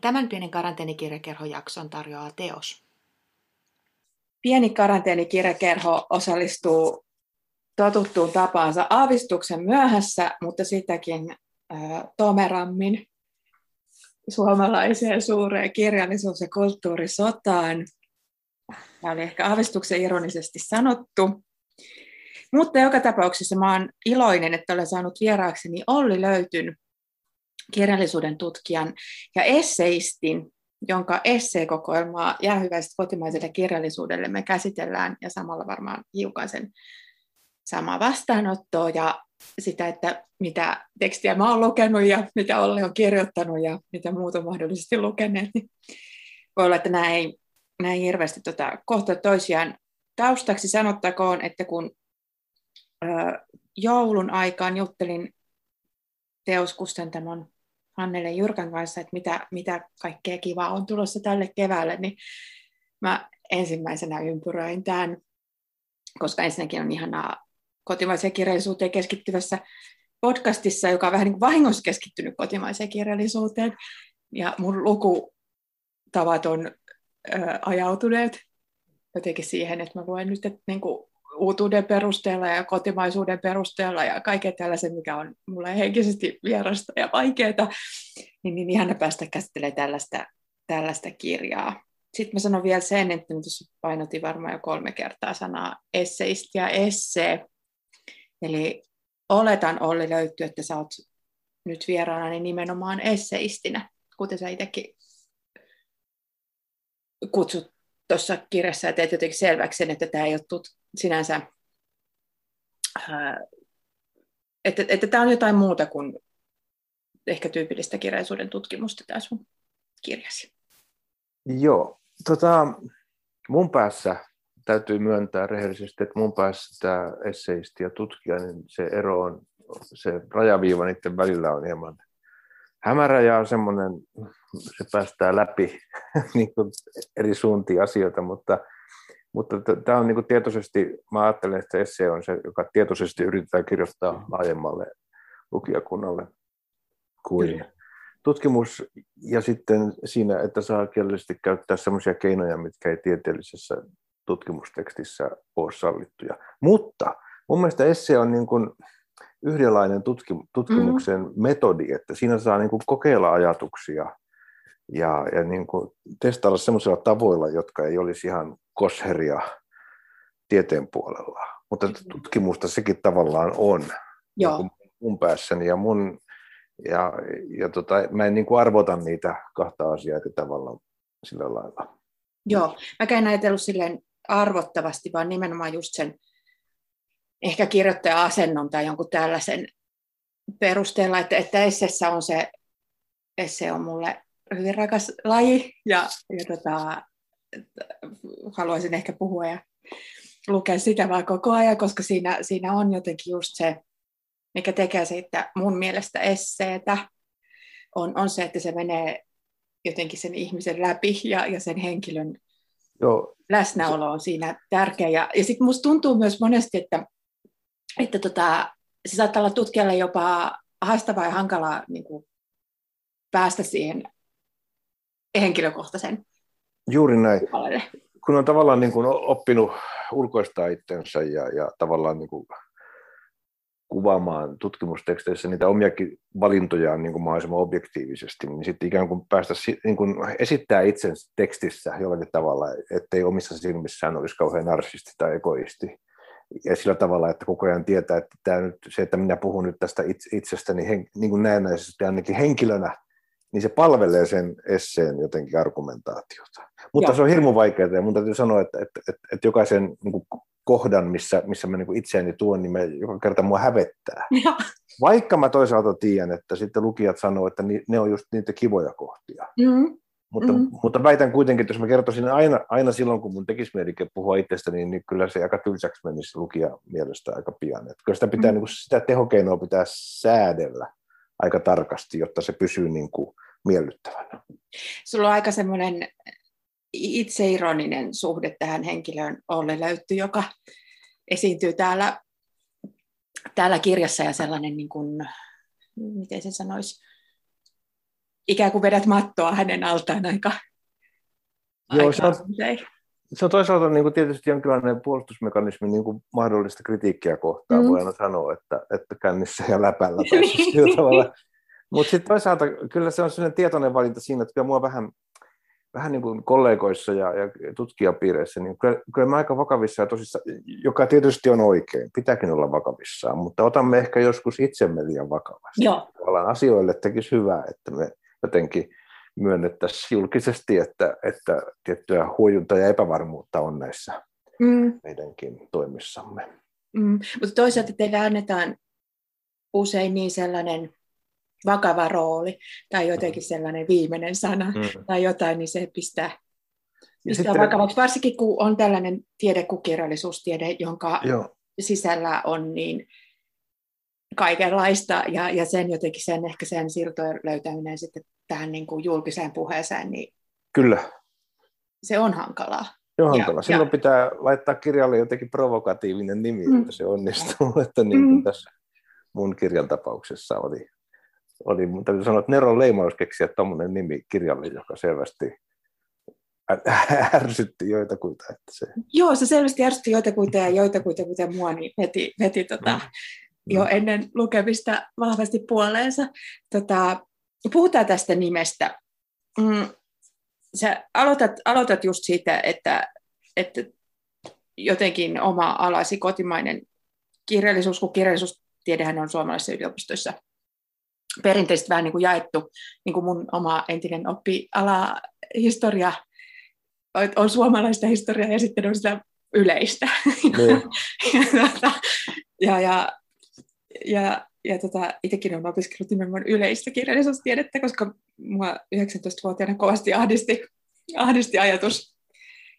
Tämän pienen karanteenikirjakerhojakson tarjoaa teos. Pieni karanteenikirjakerho osallistuu totuttuun tapaansa aavistuksen myöhässä, mutta sitäkin äh, tomerammin suomalaiseen suureen kirjallisuus- ja kulttuurisotaan. Tämä oli ehkä aavistuksen ironisesti sanottu. Mutta joka tapauksessa olen iloinen, että olen saanut vieraakseni Olli Löytyn, kirjallisuuden tutkijan ja esseistin, jonka esseekokoelmaa jäähyväiset kotimaiselle kirjallisuudelle me käsitellään ja samalla varmaan hiukan sen samaa vastaanottoa ja sitä, että mitä tekstiä mä oon lukenut ja mitä Olli on kirjoittanut ja mitä muuta mahdollisesti lukeneet, niin voi olla, että nämä ei, nämä ei hirveästi tota, kohta toisiaan. Taustaksi sanottakoon, että kun ö, joulun aikaan juttelin teoskustantamon Hannele Jyrkän kanssa, että mitä, mitä kaikkea kivaa on tulossa tälle keväälle, niin mä ensimmäisenä ympyröin tämän, koska ensinnäkin on ihanaa kotimaiseen kirjallisuuteen keskittyvässä podcastissa, joka on vähän niin vahingossa keskittynyt kotimaiseen kirjallisuuteen, ja mun lukutavat on ö, ajautuneet jotenkin siihen, että mä luen nyt että niin kuin uutuuden perusteella ja kotimaisuuden perusteella ja kaiken tällaisen, mikä on mulle henkisesti vierasta ja vaikeaa, niin, niin ihana päästä käsittelemään tällaista, tällaista kirjaa. Sitten mä sanon vielä sen, että tuossa painotin varmaan jo kolme kertaa sanaa esseisti ja essee. Eli oletan Olli löytyy, että sä oot nyt vieraana niin nimenomaan esseistinä, kuten sä itsekin kutsut tuossa kirjassa ja teet jotenkin selväksi sen, että tämä ei ole tut, sinänsä, että, että tämä on jotain muuta kuin ehkä tyypillistä kirjallisuuden tutkimusta tämä sun kirjasi. Joo, tota, mun päässä täytyy myöntää rehellisesti, että mun päässä tämä esseisti ja tutkija, niin se ero on, se rajaviiva niiden välillä on hieman hämärä ja semmoinen, se päästää läpi niin eri suuntia asioita, mutta, mutta tämä on niin kuin tietoisesti, mä ajattelen, että esse on se, joka tietoisesti yritetään kirjoittaa laajemmalle lukijakunnalle kuin tutkimus ja sitten siinä, että saa kielellisesti käyttää sellaisia keinoja, mitkä ei tieteellisessä tutkimustekstissä ole sallittuja. Mutta mun mielestä esse on niin kuin, yhdenlainen tutkimuksen mm. metodi, että siinä saa niin kuin kokeilla ajatuksia ja, ja niin kuin testailla sellaisilla tavoilla, jotka ei olisi ihan kosheria tieteen puolella. Mutta tutkimusta sekin tavallaan on Joo. Niin mun päässäni ja mun ja, ja tota, mä en niin kuin arvota niitä kahta asiaa eri tavalla sillä lailla. Joo, mä en ajatellut silleen arvottavasti, vaan nimenomaan just sen ehkä kirjoittaja-asennon tai jonkun tällaisen perusteella, että, että esseessä on se, esse on mulle hyvin rakas laji ja, ja tota, haluaisin ehkä puhua ja lukea sitä vaan koko ajan, koska siinä, siinä on jotenkin just se, mikä tekee siitä mun mielestä esseetä, on, on se, että se menee jotenkin sen ihmisen läpi ja, ja sen henkilön Joo. läsnäolo on siinä tärkeä. Ja, ja sitten musta tuntuu myös monesti, että että tota, se saattaa olla tutkijalle jopa haastavaa ja hankalaa niin kuin päästä siihen henkilökohtaisen Juuri näin. Puolelle. Kun on tavallaan niin kuin oppinut ulkoistaa itsensä ja, ja tavallaan niin kuin kuvaamaan tutkimusteksteissä niitä omiakin valintojaan niin kuin mahdollisimman objektiivisesti, niin sitten ikään kuin päästä niin kuin esittää itsensä tekstissä jollakin tavalla, ettei omissa silmissään olisi kauhean narsisti tai egoisti ja sillä tavalla, että koko ajan tietää, että tämä nyt, se, että minä puhun nyt tästä itsestäni hen, niin kuin näennäisesti ainakin henkilönä, niin se palvelee sen esseen jotenkin argumentaatiota. Mutta Joo. se on hirmu vaikeaa ja mun täytyy sanoa, että, että, että, että jokaisen niin kuin kohdan, missä, missä mä niin kuin itseäni tuon, niin me joka kerta mua hävettää. Ja. Vaikka mä toisaalta tiedän, että sitten lukijat sanoo, että ne on just niitä kivoja kohtia. Mm-hmm. Mutta, mm. mutta väitän kuitenkin, että jos mä kertoisin aina, aina silloin, kun mun tekisi mieli puhua itsestäni, niin, niin kyllä se aika tylsäksi menisi lukija mielestä aika pian. Että kyllä sitä, pitää, mm. niin kuin, sitä tehokeinoa pitää säädellä aika tarkasti, jotta se pysyy niin kuin miellyttävänä. Sulla on aika semmoinen itseironinen suhde tähän henkilöön Olle Löytty, joka esiintyy täällä, täällä kirjassa ja sellainen, niin kuin, miten se sanoisi, ikään kuin vedät mattoa hänen altaan aika, Joo, aika se on, usein. Se on toisaalta niin kuin tietysti jonkinlainen puolustusmekanismi niin kuin mahdollista kritiikkiä kohtaan. Mm. Voi aina sanoa, että, että kännissä ja läpällä. Tai siis sillä tavalla. Mutta sitten toisaalta kyllä se on sellainen tietoinen valinta siinä, että kyllä mua vähän, vähän niin kuin kollegoissa ja, ja tutkijapiireissä, niin kyllä, kyllä mä aika vakavissa ja tosissaan, joka tietysti on oikein, pitääkin olla vakavissaan, mutta otamme ehkä joskus itsemme liian vakavasti. Joo, Tavallaan asioille tekisi hyvää, että me jotenkin myönnettäisiin julkisesti, että, että tiettyä huojunta ja epävarmuutta on näissä mm, meidänkin toimissamme. mm. mutta toisaalta teille annetaan usein niin sellainen vakava rooli tai jotenkin sellainen viimeinen sana Mm. tai jotain, niin se pistää, pistää sitten- vakavaksi. Varsinkin kun on tällainen tiede kuin kirjallisuustiede, jonka Joo, sisällä on niin kaikenlaista ja, ja sen jotenkin sen ehkä sen siltojen löytäminen sitten tähän niin kuin julkiseen puheeseen, niin kyllä. se on hankalaa. Se on Ja- hankala. Silloin ja- pitää laittaa kirjalle jotenkin provokatiivinen nimi, Mm. että se onnistuu. Että niin kuin Mm. tässä mun kirjan tapauksessa oli, oli mun täytyy sanoa, että Neron leimaus keksiä tuommoinen nimi kirjalle, joka selvästi ärsytti joitakuita. Että se, Joo, se selvästi ärsytti joitakuita ja joitakuita, kuten mua, niin veti, veti tota, Mm. Jo ennen lukemista vahvasti puoleensa. Tota, puhutaan tästä nimestä. Mm, sä aloitat, aloitat just siitä, että, että jotenkin oma alasi kotimainen kirjallisuus, kun kirjallisuustiedehän on suomalaisissa yliopistoissa perinteisesti vähän niin kuin jaettu, niin kuin mun oma entinen oppiala historia on- suomalaista historiaa ja sitten on sitä yleistä. Niin. ja, ja, ja, ja, ja tota, itsekin olen opiskellut nimenomaan yleistä kirjallisuustiedettä, koska mua 19-vuotiaana kovasti ahdisti, ahdisti ajatus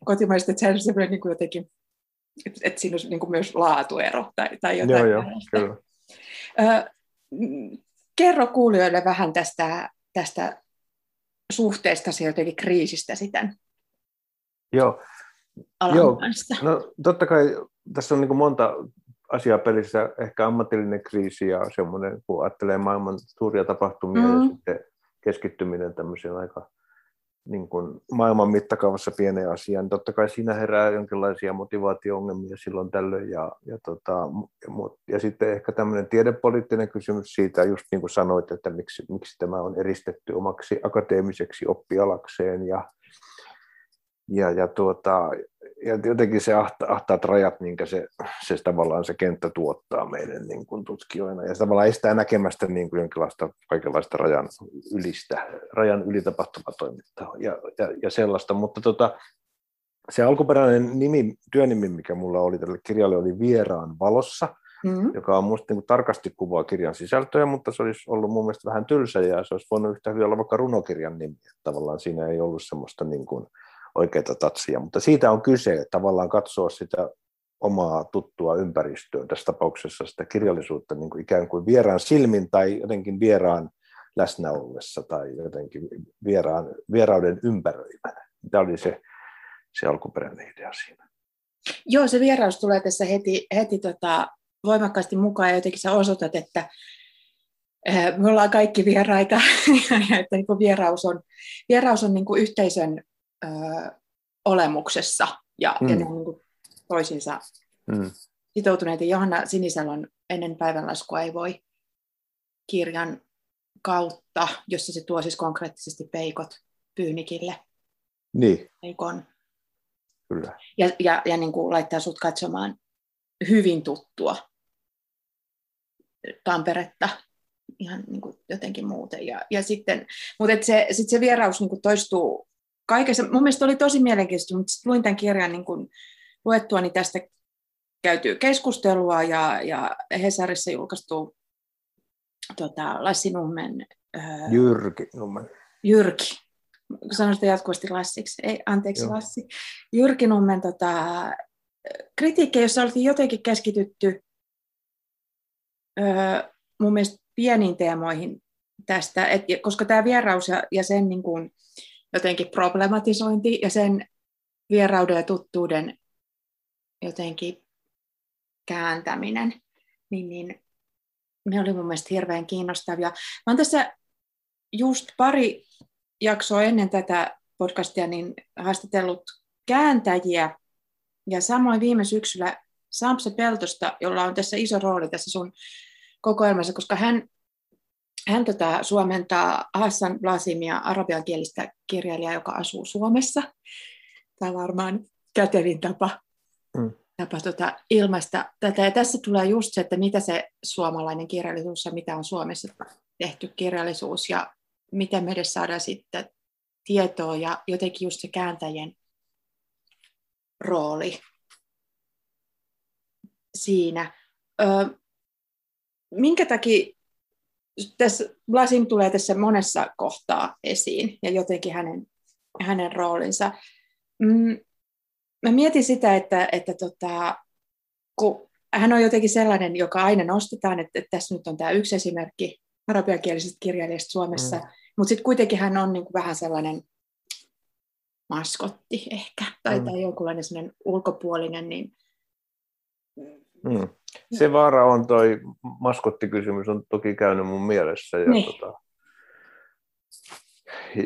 kotimaisesta, että se on niin kuin jotenkin, että, että siinä olisi niin kuin myös laatuero tai, tai jotain. joo, joo, kyllä. Ö, kerro kuulijoille vähän tästä, tästä suhteesta jotenkin kriisistä sitten Joo, alan Joo. kanssa. no totta kai tässä on niin monta asiaa pelissä, ehkä ammatillinen kriisi ja semmoinen, kun ajattelee maailman suuria tapahtumia mm. ja sitten keskittyminen tämmöiseen aika niin kuin maailman mittakaavassa pieneen asiaan, niin totta kai siinä herää jonkinlaisia motivaatio-ongelmia silloin tällöin. Ja, ja, tota, mu- ja sitten ehkä tämmöinen tiedepoliittinen kysymys siitä, just niin kuin sanoit, että miksi, miksi tämä on eristetty omaksi akateemiseksi oppialakseen ja, ja, ja, tuota, ja jotenkin se ahta, ahtaat rajat, minkä se, se tavallaan se kenttä tuottaa meidän niin kuin tutkijoina. Ja se tavallaan estää näkemästä niin kuin jonkinlaista kaikenlaista rajan ylistä, rajan yli tapahtuvaa toimintaa ja, ja, ja sellaista. Mutta tota, se alkuperäinen nimi, työnimi, mikä mulla oli tälle kirjalle, oli Vieraan valossa, Mm. joka on minusta niin tarkasti kuvaa kirjan sisältöä, mutta se olisi ollut mun mielestä vähän tylsä ja se olisi voinut yhtä hyvin olla vaikka runokirjan nimi. Tavallaan siinä ei ollut semmoista niin kuin oikeaa tatsia, mutta siitä on kyse, että tavallaan katsoa sitä omaa tuttua ympäristöä, tässä tapauksessa sitä kirjallisuutta niin kuin ikään kuin vieraan silmin tai jotenkin vieraan läsnä ollessa tai jotenkin vieraan, vierauden ympäröimänä. Tämä oli se, se alkuperäinen idea siinä. Joo, se vieraus tulee tässä heti, heti tota, voimakkaasti mukaan ja jotenkin sä osoitat, että eh, me ollaan kaikki vieraita ja että niin vieraus on, vieraus on niin kuin yhteisön ö, olemuksessa ja, mm. ja ne on niin kuin toisiinsa Mm. sitoutuneita. Johanna Sinisalon Ennen päivänlaskua ei voi kirjan kautta, jossa se tuo siis konkreettisesti peikot Pyynikille, Niin, peikon kyllä. ja, ja, ja niin kuin laittaa sut katsomaan hyvin tuttua Tamperetta ihan niin kuin jotenkin muuten. Ja, ja sitten, mutta et se, sit se vieraus niin kuin toistuu kaikessa. Mun mielestä oli tosi mielenkiintoista, mutta luin tämän kirjan niin kuin luettua, niin tästä käytyy keskustelua ja, ja Hesarissa julkaistu tota, Lassi Nummen ää, Jyrki Nummen. Jyrki, sanon sitä jatkuvasti Lassiksi, ei, anteeksi Joo. Lassi, Jyrki Nummen tota, kritiikki, jossa oltiin jotenkin keskitytty öö, mun mielestä pieniin teemoihin tästä, et, koska tämä vieraus ja, ja sen niin kuin, jotenkin problematisointi ja sen vierauden ja tuttuuden jotenkin kääntäminen, niin, niin ne oli mun mielestä hirveän kiinnostavia. Mä oon tässä just pari jaksoa ennen tätä podcastia niin haastatellut kääntäjiä ja samoin viime syksyllä Samse Peltosta, jolla on tässä iso rooli tässä sun kokoelmassa, koska hän, hän tota, suomentaa Hassan Blasimia, arabiankielistä kirjailijaa, joka asuu Suomessa. Tämä on varmaan kätevin tapa, mm. tapa tota, ilmaista tätä. Ja tässä tulee just se, että mitä se suomalainen kirjallisuus ja mitä on Suomessa tehty kirjallisuus ja miten me edes saadaan sitten tietoa ja jotenkin just se kääntäjien rooli siinä. Ö, minkä takia tässä Blasim tulee tässä monessa kohtaa esiin ja jotenkin hänen, hänen roolinsa. Mm, mä mietin sitä, että, että tota, kun hän on jotenkin sellainen, joka aina nostetaan, että, että tässä nyt on tämä yksi esimerkki arabiankielisestä kirjailijasta Suomessa, mm. mutta sitten kuitenkin hän on niin kuin vähän sellainen maskotti ehkä, tai, mm. tai jonkunlainen sellainen ulkopuolinen, niin Mm. Se vaara on toi maskottikysymys on toki käynyt mun mielessä. Ja, niin. tota,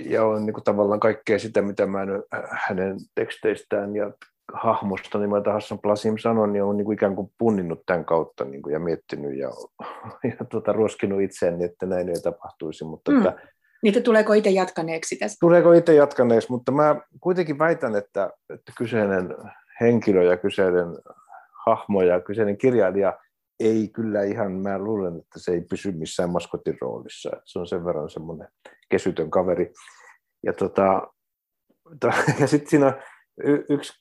ja on niin kuin, tavallaan kaikkea sitä, mitä mä nyt hänen teksteistään ja hahmosta nimeltä Hassan Plasim sanon, niin on niin kuin ikään kuin punninnut tämän kautta niin kuin, ja miettinyt ja, ja tota, ruoskinut itseäni, että näin ei tapahtuisi. Mutta, mm. että, Niitä tuleeko itse jatkaneeksi tässä? Tuleeko itse jatkaneeksi, mutta mä kuitenkin väitän, että, että kyseinen henkilö ja kyseinen hahmo ja kyseinen kirjailija ei kyllä ihan, mä luulen, että se ei pysy missään maskotin roolissa. Että se on sen verran semmoinen kesytön kaveri. Ja, tota, ja sitten siinä on yksi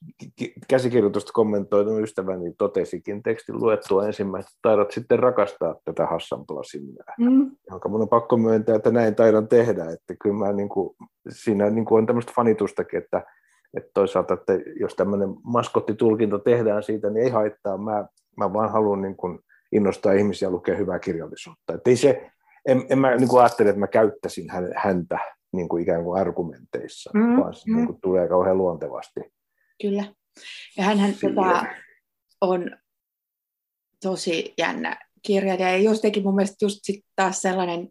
käsikirjoitusta kommentoitu ystäväni totesikin tekstin luettua ensimmäistä, että taidat sitten rakastaa tätä Hassan Plasimia, mm. jonka mun on pakko myöntää, että näin taidan tehdä, että kyllä mä niin kuin, siinä niin kuin on tämmöistä fanitustakin, että että toisaalta, että jos tämmöinen maskottitulkinto tehdään siitä, niin ei haittaa. Mä, mä vaan haluan niin kuin innostaa ihmisiä lukea hyvää kirjallisuutta. Että ei se, en, en mä niin kuin ajattele, että mä käyttäisin häntä niin kuin ikään kuin argumenteissa, mm, vaan se mm. niin kuin tulee kauhean luontevasti. Kyllä. Ja hänhän tota, on tosi jännä kirjailija. Ja jostakin mun mielestä just sit taas sellainen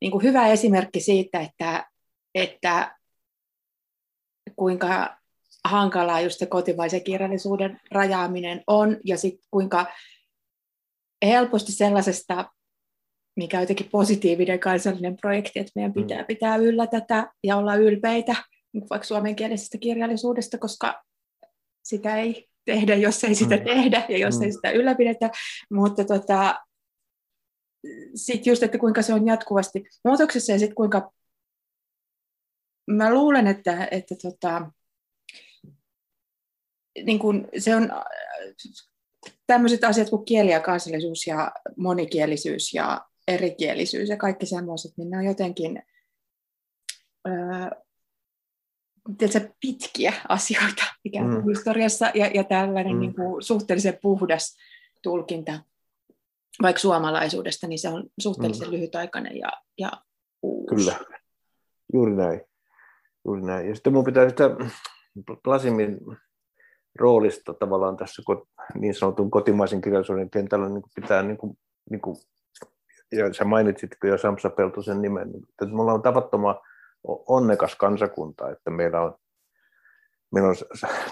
niin kuin hyvä esimerkki siitä, että, että kuinka hankalaa just se kotimaisen kirjallisuuden rajaaminen on, ja sitten kuinka helposti sellaisesta, mikä on jotenkin positiivinen kansallinen projekti, että meidän pitää mm. pitää yllä tätä ja olla ylpeitä vaikka suomenkielisestä kirjallisuudesta, koska sitä ei tehdä, jos ei sitä mm. tehdä ja jos mm. ei sitä ylläpidetä, mutta tota, sitten just, että kuinka se on jatkuvasti muutoksessa ja sitten kuinka mä luulen, että, että tota, niin kun se on tämmöiset asiat kuin kieli ja kansallisuus ja monikielisyys ja erikielisyys ja kaikki semmoiset, niin ne on jotenkin öö, tiedätkö, pitkiä asioita ikään kuin mm. historiassa ja, ja tällainen mm. niin kuin, suhteellisen puhdas tulkinta vaikka suomalaisuudesta, niin se on suhteellisen mm. lyhytaikainen ja, ja uusi. Kyllä, juuri näin. Juuri näin. Ja sitten minun pitää sitä Plasimin roolista tavallaan tässä niin sanotun kotimaisen kirjallisuuden kentällä niin kuin pitää, niin kuin, niin kuin, ja sä mainitsitko jo Samsa Peltosen nimen, niin että me ollaan tavattoman onnekas kansakunta, että meillä on meillä on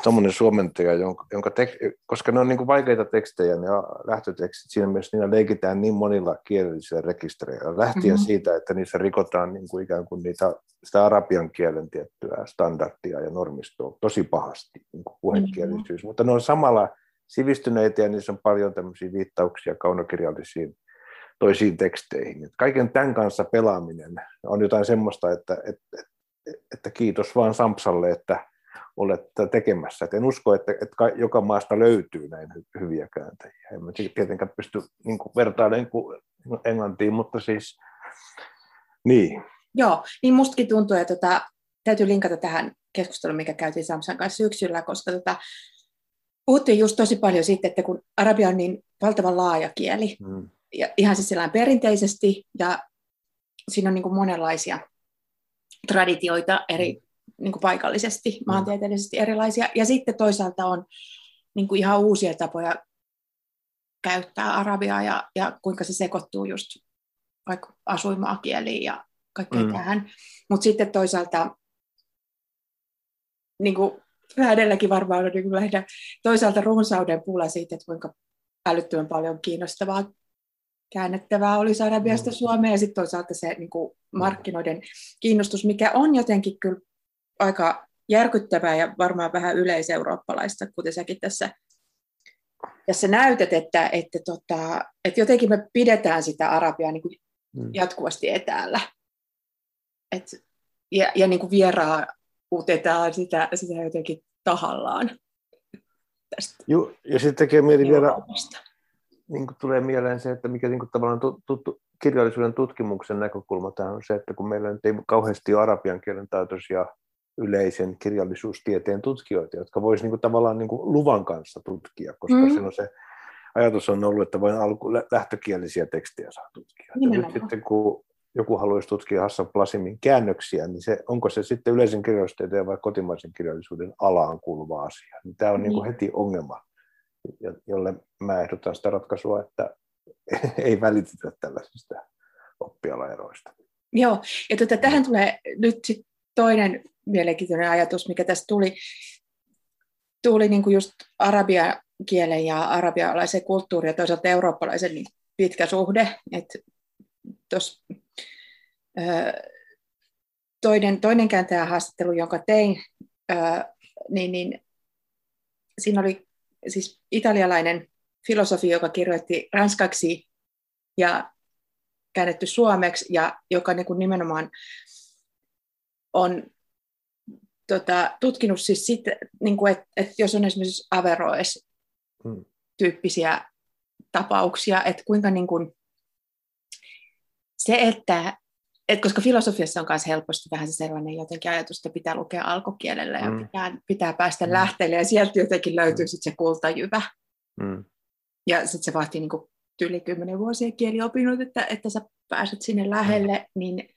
tuommoinen suomentaja, jonka, jonka tek, koska ne on niin kuin vaikeita tekstejä, ne lähtötekstit, siinä mielessä niillä leikitään niin monilla kielellisillä rekistereillä, lähtien mm-hmm. siitä, että niissä rikotaan niin kuin ikään kuin niitä, sitä arabian kielen tiettyä standardia ja normistoa tosi pahasti, niin kuin puhekielisyys, mm-hmm. mutta ne on samalla sivistyneitä ja niissä on paljon tämmöisiä viittauksia kaunokirjallisiin toisiin teksteihin. Kaiken tämän kanssa pelaaminen on jotain semmoista, että, että, että kiitos vaan Sampsalle, että olette tekemässä. Et en usko, että, että joka maasta löytyy näin hyviä kääntäjiä. En tietenkään pysty niin vertailemaan Englantiin, mutta siis niin. Joo, niin mustakin tuntuu, että tota, täytyy linkata tähän keskusteluun, mikä käytiin Samsan kanssa syksyllä, koska tota, puhuttiin just tosi paljon siitä, että kun arabia on niin valtavan laaja kieli, mm. ja ihan siis perinteisesti, ja siinä on niin kuin monenlaisia traditioita eri mm niin kuin paikallisesti, mm. maantieteellisesti erilaisia. Ja sitten toisaalta on niin kuin ihan uusia tapoja käyttää arabiaa ja, ja kuinka se sekoittuu just vaikka asuinmaakieliin ja kaikkea mm. tähän. Mutta sitten toisaalta, niin kuin hänelläkin varmaan on niin lähinnä toisaalta runsauden pula siitä, että kuinka älyttömän paljon kiinnostavaa käännettävää oli Arabiasta mm. Suomeen ja sitten toisaalta se niin kuin markkinoiden kiinnostus, mikä on jotenkin kyllä aika järkyttävää ja varmaan vähän yleiseurooppalaista, kuten säkin tässä, tässä näytät, että, että, tota, että jotenkin me pidetään sitä Arabiaa niin kuin mm. jatkuvasti etäällä. Et, ja ja niin kuin vieraanutetaan sitä, sitä jotenkin tahallaan. Tästä Joo, ja sitten tekee mieli vielä, niin kuin tulee mieleen se, että mikä niin kuin tavallaan tuttu, kirjallisuuden tutkimuksen näkökulma tähän on se, että kun meillä nyt ei kauheasti ole arabian kielen taitoisia yleisen kirjallisuustieteen tutkijoita, jotka voisivat niin kuin, tavallaan niin kuin luvan kanssa tutkia, koska mm. se on se ajatus on ollut, että vain alku, lähtökielisiä tekstejä saa tutkia. Nyt sitten kun joku haluaisi tutkia Hassan Plasimin käännöksiä, niin se, onko se sitten yleisen kirjallisuustieteen vai kotimaisen kirjallisuuden alaan kuuluva asia? Niin tämä on niin. Niin kuin heti ongelma, jolle mä ehdotan sitä ratkaisua, että ei välitetä tällaisista oppialaeroista. Joo, ja tuota, tähän tulee nyt sit toinen mielenkiintoinen ajatus, mikä tästä tuli, tuli niin kuin just arabian kielen ja arabialaisen kulttuurin ja toisaalta eurooppalaisen niin pitkä suhde. Että tos, toinen, toinen kääntäjän haastattelu, jonka tein, niin, niin siinä oli siis italialainen filosofi, joka kirjoitti ranskaksi ja käännetty suomeksi, ja joka niin kuin nimenomaan on tota, tutkinut siis sitä, niin kuin, että, että jos on esimerkiksi Averroes-tyyppisiä hmm. tapauksia, että kuinka niin kuin, se, että et koska filosofiassa on myös helposti vähän se sellainen jotenkin ajatus, että pitää lukea alkukielellä ja mm. pitää, pitää päästä mm. lähteelle ja sieltä jotenkin löytyy mm. sitten se kultajyvä. Mm. Ja sitten se vaatii niin kuin yli kymmenen vuosia kieliopinnot, että, että sä pääset sinne lähelle, mm. niin,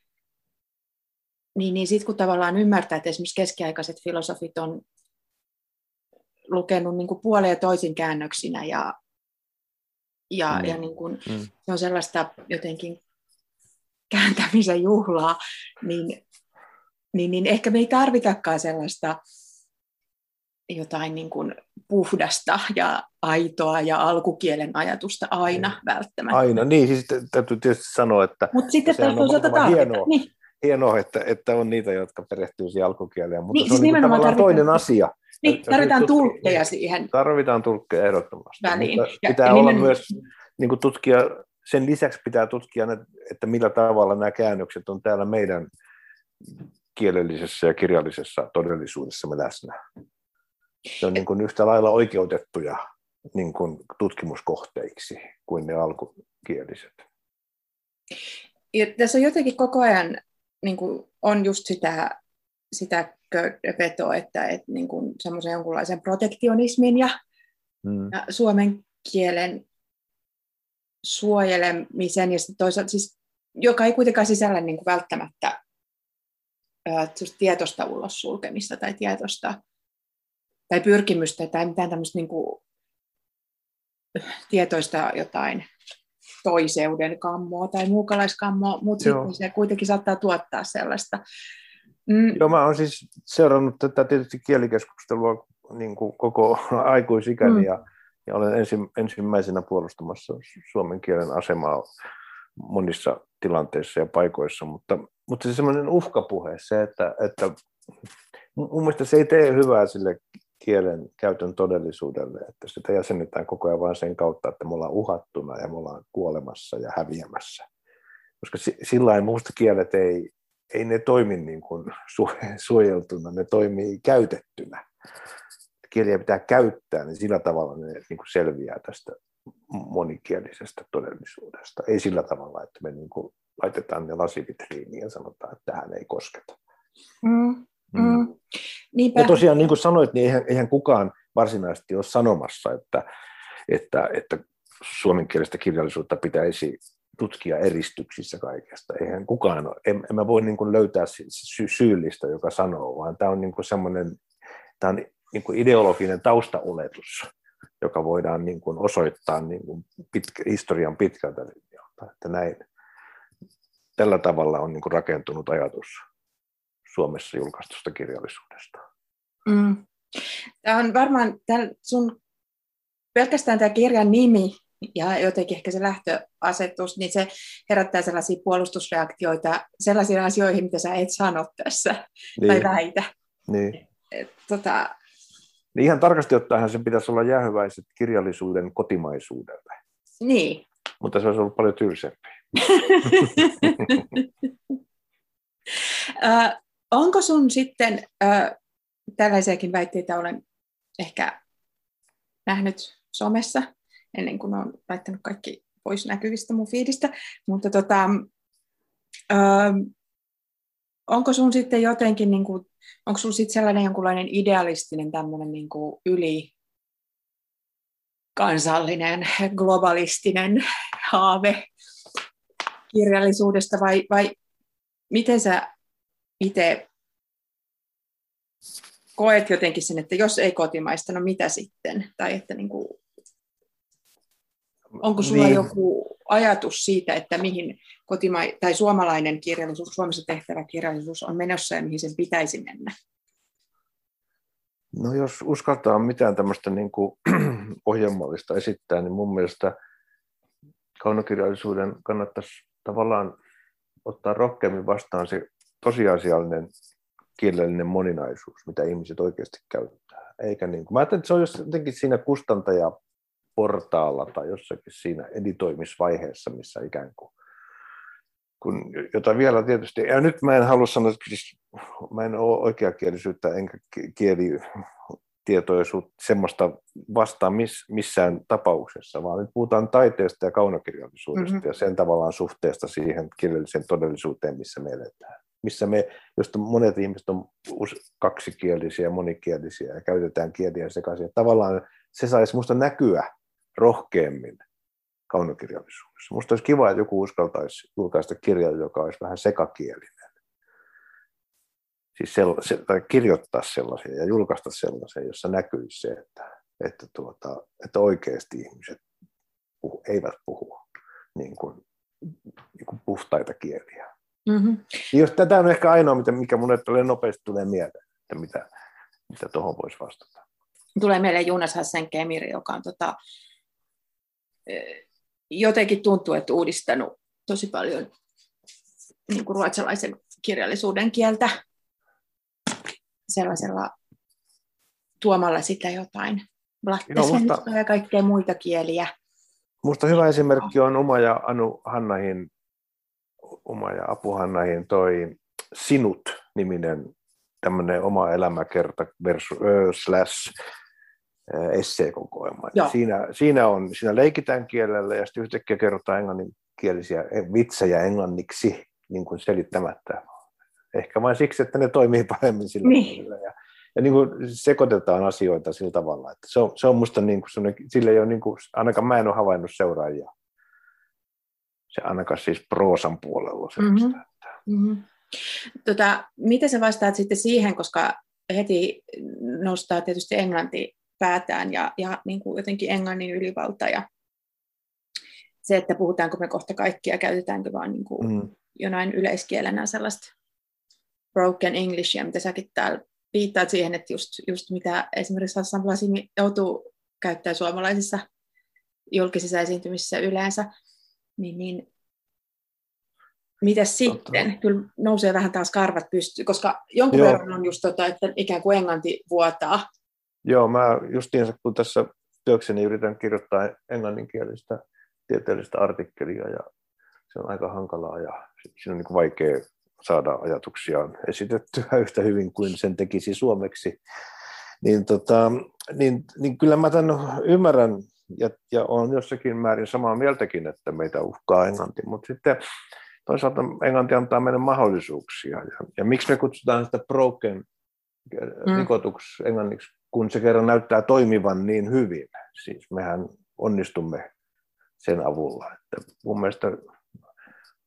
niin, niin sitten kun tavallaan ymmärtää, että esimerkiksi keskiaikaiset filosofit on lukenut niin kuin puoleen ja toisin käännöksinä ja, ja, mm. ja niin kuin, mm. se on sellaista jotenkin kääntämisen juhlaa, niin, niin, niin ehkä me ei tarvitakaan sellaista jotain niin kuin puhdasta ja aitoa ja alkukielen ajatusta aina niin. välttämättä. Aina, niin siis täytyy tietysti sanoa, että Mutta sitten on hienoa, niin. Hienoa että, että on niitä, jotka perehtyy siihen alkukieleen, mutta niin, se on siis niin tavallaan toinen asia. Niin, tarvitaan tulkkeja siihen. Tarvitaan tulkkeja ehdottomasti. Väliin. Mutta ja, pitää ja olla nimen... myös niin kuin tutkia sen lisäksi pitää tutkia, että millä tavalla nämä käännökset on täällä meidän kielellisessä ja kirjallisessa todellisuudessamme läsnä. Se on niin kuin yhtä lailla oikeutettuja niin kuin tutkimuskohteiksi kuin ne alkukieliset. Ja tässä on jotenkin koko ajan niin kuin on just sitä, sitä vetoa, että, että niin kuin semmoisen jonkunlaisen protektionismin ja, hmm. ja suomen kielen suojelemisen ja sitten toisaalta siis, joka ei kuitenkaan sisällä niin kuin välttämättä ää, tietoista ulos sulkemista tai tietoista tai pyrkimystä tai mitään tämmöistä niin kuin, tietoista jotain toiseuden kammoa tai muukalaiskammoa, mutta sitten se kuitenkin saattaa tuottaa sellaista. Mm. Joo, mä oon siis seurannut tätä tietysti kielikeskustelua niin kuin koko aikuisikäni mm. ja ja olen ensimmäisenä puolustamassa suomen kielen asemaa monissa tilanteissa ja paikoissa, mutta, mutta se semmoinen uhkapuhe, se, että, että mun mielestä se ei tee hyvää sille kielen käytön todellisuudelle, että sitä jäsennetään koko ajan vain sen kautta, että me ollaan uhattuna ja me ollaan kuolemassa ja häviämässä. Koska sillä muusta kielet ei, ei ne toimi niin kuin suojeltuna, ne toimii käytettynä kieliä pitää käyttää, niin sillä tavalla ne niin kuin selviää tästä monikielisestä todellisuudesta. Ei sillä tavalla, että me niin kuin laitetaan ne lasivitriiniin ja sanotaan, että tähän ei kosketa. Mm. Mm. mm. Ja tosiaan, niin kuin sanoit, niin eihän, eihän kukaan varsinaisesti ole sanomassa, että, että, että suomenkielistä kirjallisuutta pitäisi tutkia eristyksissä kaikesta. Eihän kukaan ole, en, en mä voi niin kuin löytää sy- syyllistä, joka sanoo, vaan tämä on niin kuin semmoinen, tämä on niin kuin ideologinen taustaoletus, joka voidaan niin kuin osoittaa niin kuin pitkä, historian pitkältä linjalta, että näin, tällä tavalla on niin kuin rakentunut ajatus Suomessa julkaistusta kirjallisuudesta. Mm. Tämä on varmaan täl, sun, pelkästään tämä kirjan nimi ja jotenkin ehkä se lähtöasetus, niin se herättää sellaisia puolustusreaktioita sellaisiin asioihin, mitä sä et sano tässä niin. tai väitä. Niin. Tota... niin ihan tarkasti ottaen sen pitäisi olla jäähyväiset kirjallisuuden kotimaisuudelle. Niin. Mutta se olisi ollut paljon tylsempi. onko sun sitten, uh, tällaisiakin väitteitä olen ehkä nähnyt somessa, ennen kuin olen laittanut kaikki pois näkyvistä mun fiidistä, mutta tota, uh, onko sun sitten jotenkin, niin kuin, onko sun sitten sellainen jonkunlainen idealistinen tämmöinen niin kuin yli kansallinen, globalistinen haave kirjallisuudesta vai, vai miten sä itse koet jotenkin sen, että jos ei kotimaista, no mitä sitten? Tai että niin kuin, onko sulla niin. joku ajatus siitä, että mihin kotima- tai suomalainen kirjallisuus, Suomessa tehtävä kirjallisuus on menossa ja mihin sen pitäisi mennä? No jos uskaltaa mitään tämmöistä niin kuin ohjelmallista esittää, niin mun mielestä kaunokirjallisuuden kannattaisi tavallaan ottaa rohkeammin vastaan se tosiasiallinen kielellinen moninaisuus, mitä ihmiset oikeasti käyttää. Eikä niin kuin, mä ajattelin, että se on jotenkin siinä kustantajaportaalla tai jossakin siinä editoimisvaiheessa, missä ikään kuin kun, jota vielä tietysti, ja nyt mä en halua sanoa, että siis, mä en ole oikeakielisyyttä enkä kielitietoisuutta semmoista vastaan miss, missään tapauksessa, vaan nyt puhutaan taiteesta ja kaunokirjallisuudesta mm-hmm. ja sen tavallaan suhteesta siihen kielelliseen todellisuuteen, missä me eletään. Missä me, josta monet ihmiset on kaksikielisiä monikielisiä ja käytetään kieliä sekaisin. Tavallaan se saisi minusta näkyä rohkeammin kaunokirjallisuudessa. Minusta olisi kiva, että joku uskaltaisi julkaista kirjan, joka olisi vähän sekakielinen. Siis sella, se, tai kirjoittaa sellaisia ja julkaista sellaisia, jossa näkyisi se, että, että, tuota, että oikeasti ihmiset puhu, eivät puhu niin kuin, niin kuin puhtaita kieliä. Mm-hmm. Jos tätä on ehkä ainoa, mikä minulle tulee nopeasti tulee mieleen, että mitä, mitä tuohon voisi vastata. Tulee mieleen Jonas Hassen Kemiri, joka on tota, jotenkin tuntuu, että uudistanut tosi paljon niin kuin ruotsalaisen kirjallisuuden kieltä sellaisella tuomalla sitä jotain blattesvenska ja kaikkea muita kieliä. Minusta hyvä esimerkki on Uma ja Anu Hannahin, Uma ja Apu Hannahin toi Sinut-niminen tämmöinen oma elämäkerta versus, slash esseekokoelma. Siinä, siinä, on, siinä leikitään kielellä ja sitten yhtäkkiä kerrotaan englanninkielisiä vitsejä englanniksi niin kuin selittämättä. Ehkä vain siksi, että ne toimii paremmin sillä niin. Ja, ja niin kuin sekoitetaan asioita sillä tavalla. Että se on, se on musta niin kuin sillä ei ole niin kuin, ainakaan mä en ole havainnut seuraajia. Se ainakaan siis proosan puolella Mm-hmm. Mm-hmm. Tota, mitä sä vastaat sitten siihen, koska heti nostaa tietysti englanti päätään ja, ja niin kuin jotenkin englannin ylivalta ja se, että puhutaanko me kohta kaikkia, käytetäänkö vaan niin kuin mm. jonain yleiskielenä sellaista broken Englishia, mitä säkin täällä viittaat siihen, että just, just mitä esimerkiksi Hassan Blasini joutuu käyttää suomalaisissa julkisissa esiintymisissä yleensä, niin, niin mitä sitten? Totta. Kyllä nousee vähän taas karvat pystyyn, koska jonkun Joo. verran on just tota, että ikään kuin englanti vuotaa Joo, mä justiinsa kun tässä työkseni yritän kirjoittaa englanninkielistä tieteellistä artikkelia ja se on aika hankalaa ja siinä on niin vaikea saada ajatuksia esitettyä yhtä hyvin kuin sen tekisi suomeksi. Niin, tota, niin, niin kyllä mä tämän ymmärrän ja, ja olen jossakin määrin samaa mieltäkin, että meitä uhkaa englanti, mutta sitten toisaalta englanti antaa meille mahdollisuuksia. Ja, ja miksi me kutsutaan sitä broken mm. rikotuksi englanniksi kun se kerran näyttää toimivan niin hyvin. Siis mehän onnistumme sen avulla. Että mun mielestä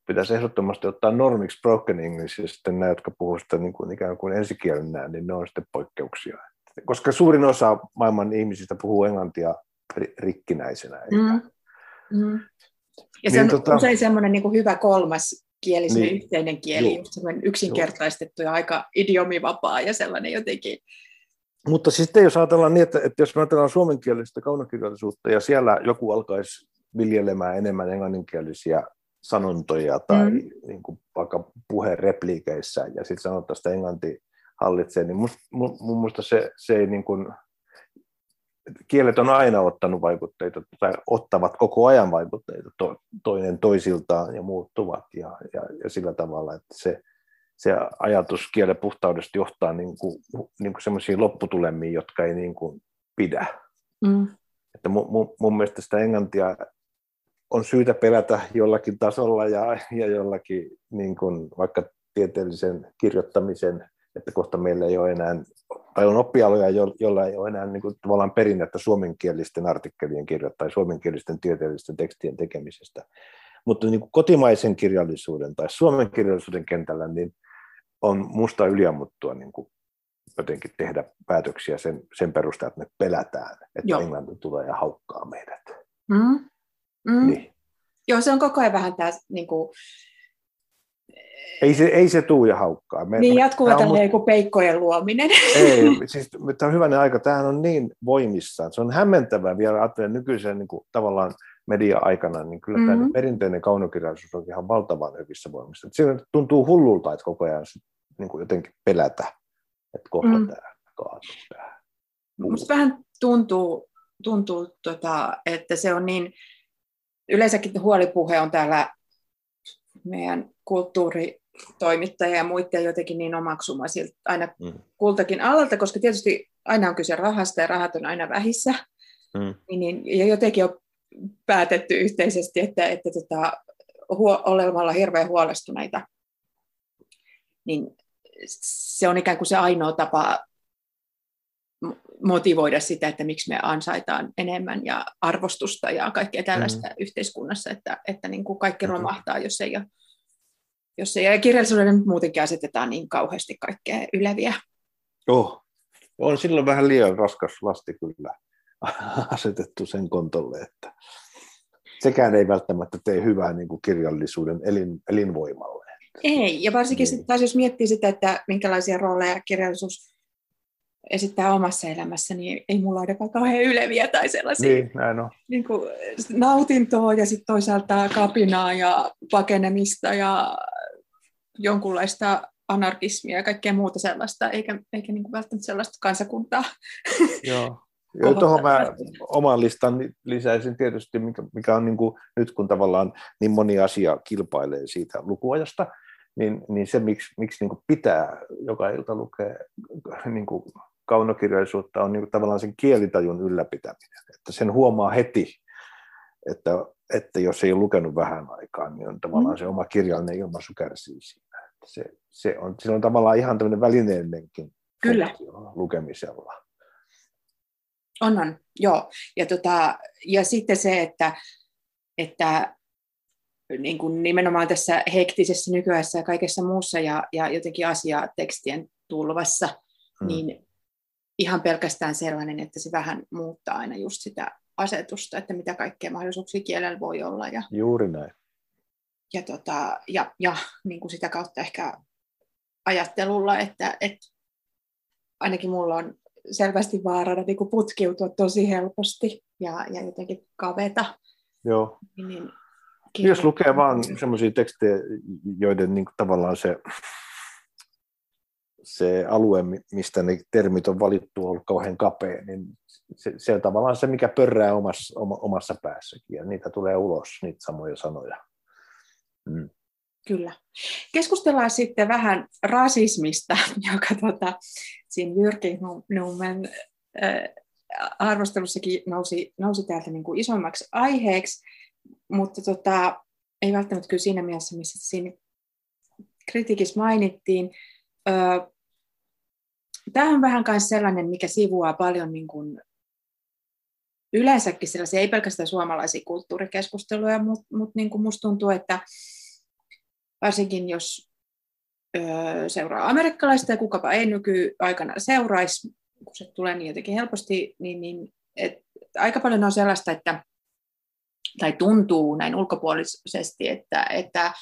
pitäisi ehdottomasti ottaa normiksi broken English, ja sitten nämä, jotka puhuvat sitä niin kuin ikään kuin ensikielenä, niin ne on sitten poikkeuksia. Koska suurin osa maailman ihmisistä puhuu englantia rikkinäisenä. Mm. Mm. Ja se niin, on tota... usein semmoinen niin kuin hyvä kolmas kieli, Niin. yhteinen kieli, semmoinen yksinkertaistettu ja aika idiomivapaa ja sellainen jotenkin. Mutta sitten jos ajatellaan niin, että, että jos me ajatellaan suomenkielistä kaunokirjallisuutta ja siellä joku alkaisi viljelemään enemmän englanninkielisiä sanontoja tai Mm. niin kuin vaikka puheen repliikeissä ja sitten sanottaisiin, että englanti hallitsee, niin mun, mun musta se, se ei niin kuin, kielet on aina ottanut vaikutteita tai ottavat koko ajan vaikutteita to, toinen toisiltaan ja muuttuvat ja, ja, ja sillä tavalla, että se, se ajatus kielen puhtaudesta johtaa niin kuin, niin kuin sellaisiin lopputulemiin, jotka ei niin kuin pidä. Mm. Että mun, mun, mun mielestä sitä englantia on syytä pelätä jollakin tasolla ja, ja jollakin niin kuin vaikka tieteellisen kirjoittamisen, että kohta meillä ei ole enää, tai on oppialoja, jo- joilla ei ole enää niin kuin, tavallaan perinnettä suomenkielisten artikkelien kirjoittaa tai suomenkielisten tieteellisten tekstien tekemisestä. Mutta niin kuin kotimaisen kirjallisuuden tai suomen kirjallisuuden kentällä niin on musta yliammuttua niin kuin jotenkin tehdä päätöksiä sen, sen perusteella, että me pelätään, että. Joo. Englanti tulee ja haukkaa meidät. Mm. Mm. Niin. Joo, se on koko ajan vähän tämä niin kuin, Ei se, ei se tuu ja haukkaa. Me, niin jatkuva tällainen joku peikkojen luominen. Ei, siis tämä on hyvänen aika. Tämähän on niin voimissaan. Se on hämmentävää vielä ajattelen nykyisen niin kuin, tavallaan media-aikana, niin kyllä mm-hmm. Mhm. tämä perinteinen kaunokirjallisuus on ihan valtavan hyvissä voimissa. Siinä tuntuu hullulta, että koko ajan niin kuin jotenkin pelätä, että kohta Mm. tämä kaatuu tähän. Musta vähän tuntuu, tuntuu tota, että se on niin, yleensäkin huolipuhe on täällä meidän kulttuuritoimittajia ja muiden jotenkin niin omaksuma siltä aina Mm. kultakin alalta, koska tietysti aina on kyse rahasta ja rahat on aina vähissä. Mm. Niin, niin, ja jotenkin on päätetty yhteisesti, että, että tota, huo, olemalla hirveän huolestuneita, niin se on ikään kuin se ainoa tapa mo- motivoida sitä, että miksi me ansaitaan enemmän ja arvostusta ja kaikkea tällaista mm. yhteiskunnassa, että, että niin kuin kaikki romahtaa, jos ei ole, jos ei, ja kirjallisuudelle nyt muutenkin asetetaan niin kauheasti kaikkea yleviä. Oh. On silloin vähän liian raskas lasti kyllä asetettu sen kontolle, että sekään ei välttämättä tee hyvää niin kuin kirjallisuuden elin, elinvoimalle. Ei, ja varsinkin Niin. taas jos miettii sitä, että minkälaisia rooleja kirjallisuus esittää omassa elämässä, niin ei mulla ainakaan kauhean yleviä tai sellaisia Niin, näin on. niin kuin nautintoa ja sitten toisaalta kapinaa ja pakenemista ja jonkunlaista anarkismia ja kaikkea muuta sellaista, eikä, eikä niin kuin välttämättä sellaista kansakuntaa. Joo. Joo, tuohon mä oman listan lisäisin tietysti, mikä, mikä on niin kuin, nyt kun tavallaan niin moni asia kilpailee siitä lukuajasta, niin, niin se, miksi, miksi niin kuin pitää joka ilta lukea niin kuin kaunokirjallisuutta, on niin kuin tavallaan sen kielitajun ylläpitäminen. Että sen huomaa heti, että, että jos ei ole lukenut vähän aikaa, niin on tavallaan se oma kirjallinen ilmaisu kärsii siinä. Se, se on, sillä on tavallaan ihan tämmöinen välineellinenkin Kyllä. lukemisella. On, on, joo. Ja, tota, ja sitten se, että, että niin kuin nimenomaan tässä hektisessä nykyässä ja kaikessa muussa ja, ja jotenkin asiaa tekstien tulvassa, Mm. niin ihan pelkästään sellainen, että se vähän muuttaa aina just sitä asetusta, että mitä kaikkea mahdollisuuksia kielellä voi olla ja, Juuri näin. Ja, tota, ja, ja niin kuin sitä kautta ehkä ajattelulla, että, että ainakin mulla on selvästi vaarana niin kuin putkiutua tosi helposti ja, ja jotenkin kaveta. Joo. Niin, Jos lukee vaan semmoisia tekstejä, joiden niin kuin tavallaan se, se alue, mi- mistä ne termit on valittu, on ollut kauhean kapea, niin se, se on tavallaan se, mikä pörrää omassa, oma, omassa päässäkin, ja niitä tulee ulos, niitä samoja sanoja. Mm. Kyllä. Keskustellaan sitten vähän rasismista, joka tota, siinä Jyrki Nummen äh, arvostelussakin nousi, nousi täältä niin kuin isommaksi aiheeksi, mutta tota, ei välttämättä kyllä siinä mielessä, missä siinä kritiikissä mainittiin. Öö, Tämä on vähän myös sellainen, mikä sivuaa paljon niin kuin yleensäkin sellaisia, ei pelkästään suomalaisia kulttuurikeskusteluja, mutta mut niin kuin musta tuntuu, että varsinkin jos öö, seuraa amerikkalaista ja kukapa ei nykyaikana seuraisi, kun se tulee niin jotenkin helposti, niin, niin et, aika paljon on sellaista, että tai tuntuu näin ulkopuolisesti, että, että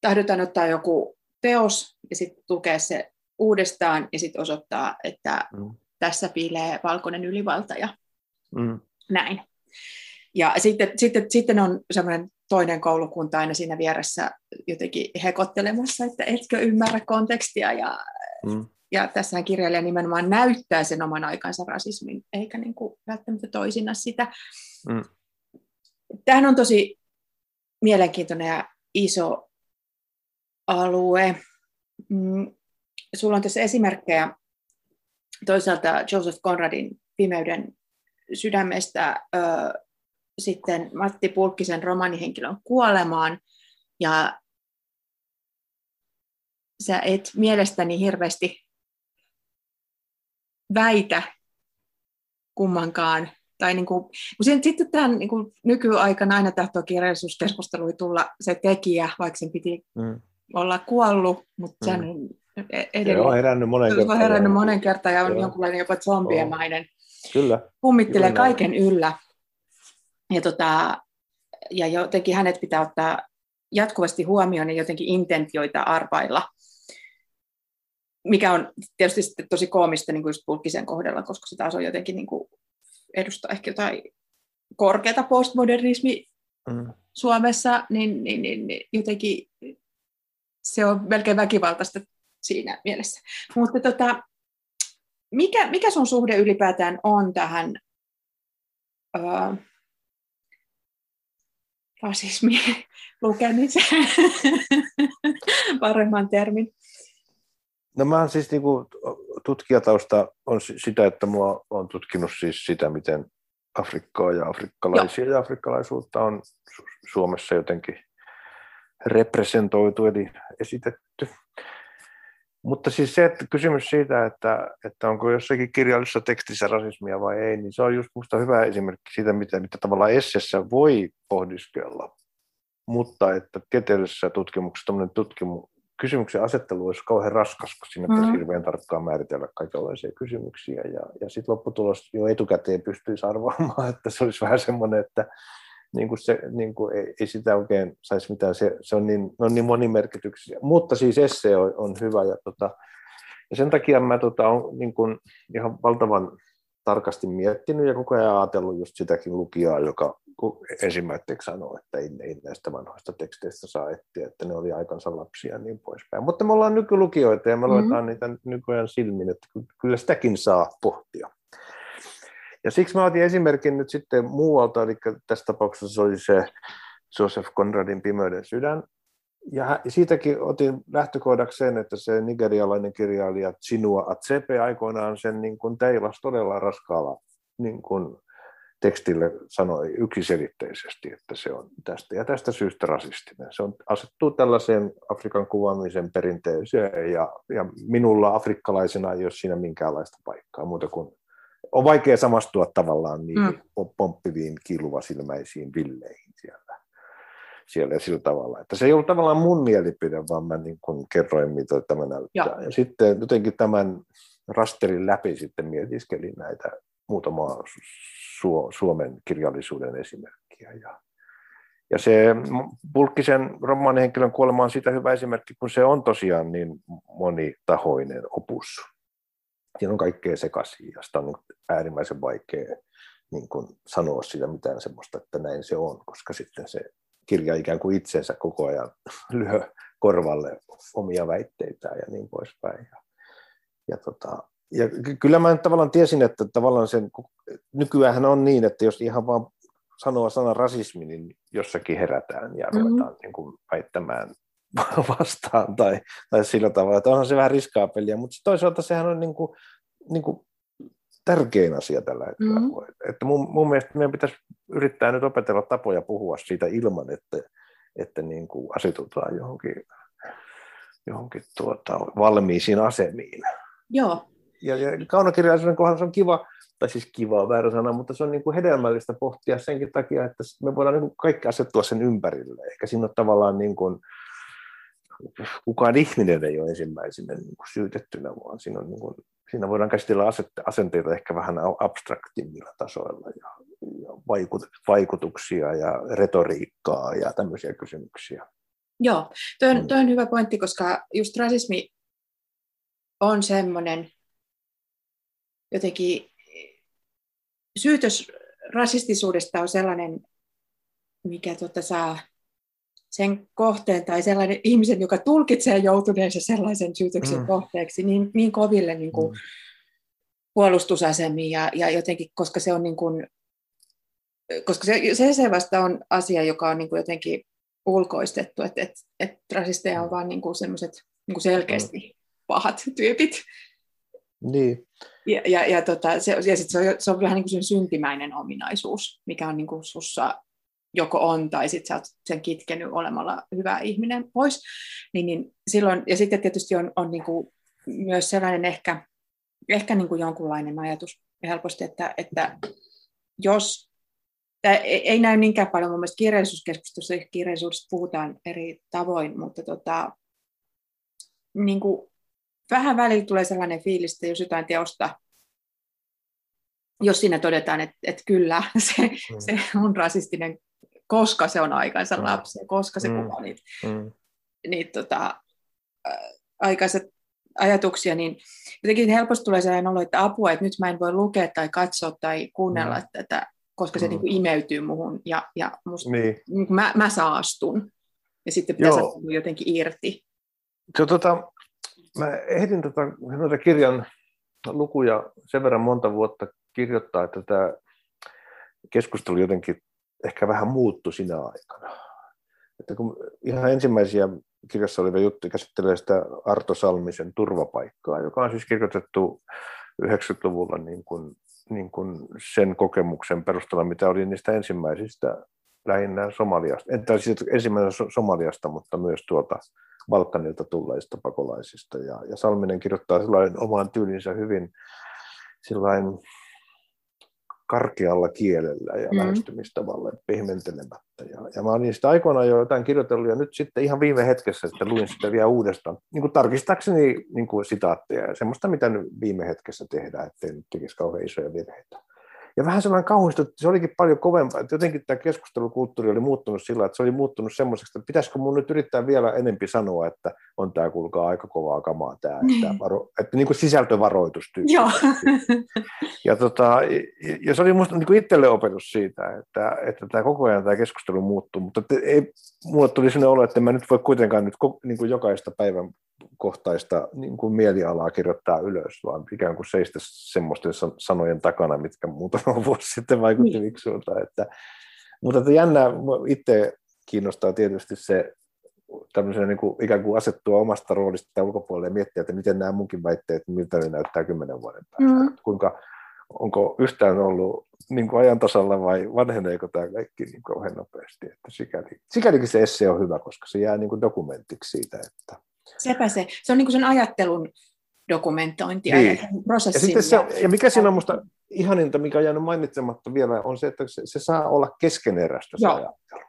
tahdotaan ottaa joku teos ja sitten lukea se uudestaan ja sitten osoittaa, että mm. tässä piilee valkoinen ylivalta ja mm. näin. Ja sitten, sitten, sitten on semmoinen toinen koulukunta aina siinä vieressä jotenkin hekottelemassa, että etkö ymmärrä kontekstia. Ja, mm. ja tässähän kirjailija nimenomaan näyttää sen oman aikansa rasismin, eikä niin kuin välttämättä toisina sitä. Mm. Tämähän on tosi mielenkiintoinen ja iso alue. Mm. Sulla on tässä esimerkkejä toisaalta Joseph Conradin Pimeyden sydämestä, sitten Matti Pulkkisen romanihenkilön kuolemaan. Ja sä et mielestäni hirveästi väitä kummankaan. Tai niin kuin, kun sitten tämän niin kuin nykyaikana aina tahtoo kirjallisuuskeskustelui tulla se tekijä, vaikka sen piti mm. olla kuollut, mutta sen mm. edelleen. Se on herännyt monen kertaan. Se on herännyt monen kertaan ja on jonkunlainen jopa zombiemainen. Kyllä. Kummittelee Kyllä kaiken yllä ja, tota, ja jotenkin hänet pitää ottaa jatkuvasti huomioon ja jotenkin intentioita arvailla, mikä on tietysti sitten tosi koomista niin kuin just Pulkkisen kohdalla, koska se taas on jotenkin niin kuin edustaa ehkä jotain korkeata postmodernismi mm. Suomessa, niin, niin, niin, niin jotenkin se on melkein väkivaltaista siinä mielessä. Mutta tota, mikä, mikä sun suhde ylipäätään on tähän uh, rasismi lukemiseen, paremman termin. No mä oon siis niinku, tutkijatausta on sitä, että mua on tutkinut siis sitä, miten Afrikkaa ja afrikkalaisia Joo. ja afrikkalaisuutta on Suomessa jotenkin representoitu eli esitetty. Mutta siis se, että kysymys siitä, että, että onko jossakin kirjallisessa tekstissä rasismia vai ei, niin se on just minusta hyvä esimerkki siitä, mitä, mitä tavallaan essessä voi pohdiskella. Mutta että tieteellisessä tutkimuksessa tutkimu, kysymyksen asettelu olisi kauhean raskas, koska siinä pitäisi mm-hmm. hirveän tarkkaan määritellä kaikenlaisia kysymyksiä. Ja, ja sitten lopputulos jo etukäteen pystyisi arvaamaan, että se olisi vähän semmoinen, että niin kuin se, niin kuin ei, ei, sitä oikein saisi mitään, se, se on, niin, on niin monimerkityksiä. Mutta siis esse on, on hyvä ja, tota, ja sen takia mä tota, olen niin kuin ihan valtavan tarkasti miettinyt ja koko ajan ajatellut just sitäkin lukijaa, joka ensimmäiseksi sanoo, että ei, ei näistä vanhoista teksteistä saa etsiä, että ne oli aikansa lapsia ja niin poispäin. Mutta me ollaan nykylukijoita ja me mm-hmm. luetaan niitä nykyään silmin, että kyllä sitäkin saa pohtia. Ja siksi mä otin esimerkin nyt sitten muualta, eli tässä tapauksessa se oli se Joseph Conradin Pimeyden sydän. Ja siitäkin otin lähtökohdaksi sen, että se nigerialainen kirjailija Chinua Achebe aikoinaan sen niin kuin teilas todella raskaalla niin kuin tekstille sanoi yksiselitteisesti, että se on tästä ja tästä syystä rasistinen. Se on, asettuu tällaiseen Afrikan kuvaamisen perinteeseen ja, ja minulla afrikkalaisena ei ole siinä minkäänlaista paikkaa muuta kuin on vaikea samastua tavallaan niihin mm. pomppiviin kiiluvasilmäisiin villeihin siellä. siellä ja sillä tavalla. Että se ei ollut tavallaan mun mielipide, vaan mä niin kuin kerroin, mitä tämä näyttää. Ja. ja sitten jotenkin tämän rasterin läpi sitten mietiskelin näitä muutamaa Suomen kirjallisuuden esimerkkiä. Ja, ja se Pulkkisen romaanihenkilön kuolema on siitä hyvä esimerkki, kun se on tosiaan niin monitahoinen opus siinä on kaikkea sekaisin ja sitä on niin äärimmäisen vaikea niin kuin sanoa sitä mitään semmoista, että näin se on, koska sitten se kirja ikään kuin itsensä koko ajan lyö korvalle omia väitteitään ja niin poispäin. Ja, ja, tota, ja kyllä mä tavallaan tiesin, että tavallaan sen, nykyään on niin, että jos ihan vaan sanoo sana rasismi, niin jossakin herätään ja ruvetaan mm-hmm. niin kuin väittämään vastaan tai, tai sillä tavalla, että onhan se vähän riskaapeliä, mutta toisaalta sehän on niin kuin, niin kuin tärkein asia tällä hetkellä. Mm-hmm. Että mun, mun mielestä meidän pitäisi yrittää nyt opetella tapoja puhua siitä ilman, että, että niin kuin asetutaan johonkin, johonkin tuota, valmiisiin asemiin. Joo. Ja, ja kaunokirjallisuuden kohdalla se on kiva, tai siis kiva väärä sana, mutta se on niin kuin hedelmällistä pohtia senkin takia, että me voidaan niin kuin kaikki asettua sen ympärille. Ehkä siinä on tavallaan niin kuin, kukaan ihminen ei ole ensimmäisenä niin kuin syytettynä, vaan siinä, on niin kuin, siinä voidaan käsitellä asenteita ehkä vähän abstraktimmilla tasoilla ja, ja vaikutuksia ja retoriikkaa ja tämmöisiä kysymyksiä. Joo, tuo on, toi on hyvä pointti, koska just rasismi on semmoinen jotenkin syytös rasistisuudesta on sellainen, mikä tota saa sen kohteen tai sellainen ihmisen, joka tulkitsee joutuneensa sellaisen syytöksen mm. kohteeksi niin, niin koville niin kuin mm. puolustusasemiin ja, ja jotenkin, koska se on niin kuin, koska se, se, se vasta on asia, joka on niin kuin jotenkin ulkoistettu, että et, et rasisteja on vaan niin semmoiset niin selkeästi pahat tyypit. Niin. Ja, ja, ja, tota, se, ja sit se, on, se on vähän niin kuin syntimäinen ominaisuus, mikä on niin kuin sussa joko on tai sitten sä oot sen kitkenyt olemalla hyvä ihminen pois. Niin, niin silloin, ja sitten tietysti on, on niin kuin myös sellainen ehkä, ehkä niin kuin jonkunlainen ajatus helposti, että, että jos Tämä ei, ei näy niinkään paljon mun mielestä kirjallisuuskeskustelussa, kirjallisuudesta puhutaan eri tavoin, mutta tota, niin kuin vähän välillä tulee sellainen fiilis, että jos jotain teosta, jos siinä todetaan, että, että kyllä se, mm. se on rasistinen, koska se on aikansa mm. lapsi, koska se mm. kuvaa niitä, mm. niitä tota, aikaiset ajatuksia, niin jotenkin helposti tulee sellainen olo, että apua, että nyt mä en voi lukea tai katsoa tai kuunnella mm. tätä, koska se mm. niin kuin imeytyy muhun ja, ja musta, niin. Niin mä, mä saastun. Ja sitten pitäisi jotenkin irti. Se, tota, mä ehdin tota, noita kirjan lukuja sen verran monta vuotta kirjoittaa, että tämä keskustelu jotenkin ehkä vähän muuttui sinä aikana. Että kun ihan ensimmäisiä kirjassa olevia juttuja käsittelee sitä Arto Salmisen turvapaikkaa, joka on siis kirjoitettu 90-luvulla niin kuin, niin kuin sen kokemuksen perusteella, mitä oli niistä ensimmäisistä lähinnä Somaliasta, en siis ensimmäinen Somaliasta, mutta myös tuolta Balkanilta tulleista pakolaisista. Ja, ja Salminen kirjoittaa sellainen omaan tyylinsä hyvin sillain karkealla kielellä ja mm. lähestymistavalla pehmentelemättä. Ja, ja mä olin sitä aikoinaan jo jotain kirjoitellut ja nyt sitten ihan viime hetkessä että luin sitä vielä uudestaan, niin kuin tarkistakseni niin kuin sitaatteja ja semmoista, mitä nyt viime hetkessä tehdään, ettei nyt tekisi kauhean isoja virheitä. Ja vähän sellainen kauhistu, se olikin paljon kovempaa, että jotenkin tämä keskustelukulttuuri oli muuttunut sillä, että se oli muuttunut semmoiseksi, että pitäisikö mun nyt yrittää vielä enempi sanoa, että on tämä kuulkaa aika kovaa kamaa tämä, että, niin. varo, että niin kuin sisältövaroitus Joo. Ja, tota, ja se oli minusta niin itselle opetus siitä, että, että tämä koko ajan tämä keskustelu muuttuu, mutta ei, mulle tuli sellainen olo, että mä nyt voi kuitenkaan nyt niin kuin jokaista päivän kohtaista niin kuin mielialaa kirjoittaa ylös, vaan ikään kuin seistä semmoisten sanojen takana, mitkä muutama vuosi sitten vaikutti niin. Että, mutta että jännä, itse kiinnostaa tietysti se tämmöisen niin kuin, ikään kuin asettua omasta roolista ulkopuolelle ja miettiä, että miten nämä munkin väitteet, miltä ne näyttää kymmenen vuoden päästä. Mm. Kuinka, onko yhtään ollut niin kuin ajan tasalla vai vanheneeko tämä kaikki niin kauhean nopeasti. Että sikäli, sikälikin se esse on hyvä, koska se jää niin kuin dokumentiksi siitä, että Sepä se. Se on niin sen ajattelun dokumentointia niin. ja prosessin. Ja, se, ja mikä siinä on minusta ihaninta, mikä on jäänyt mainitsematta vielä, on se, että se, se saa olla keskeneräistä se ajattelu.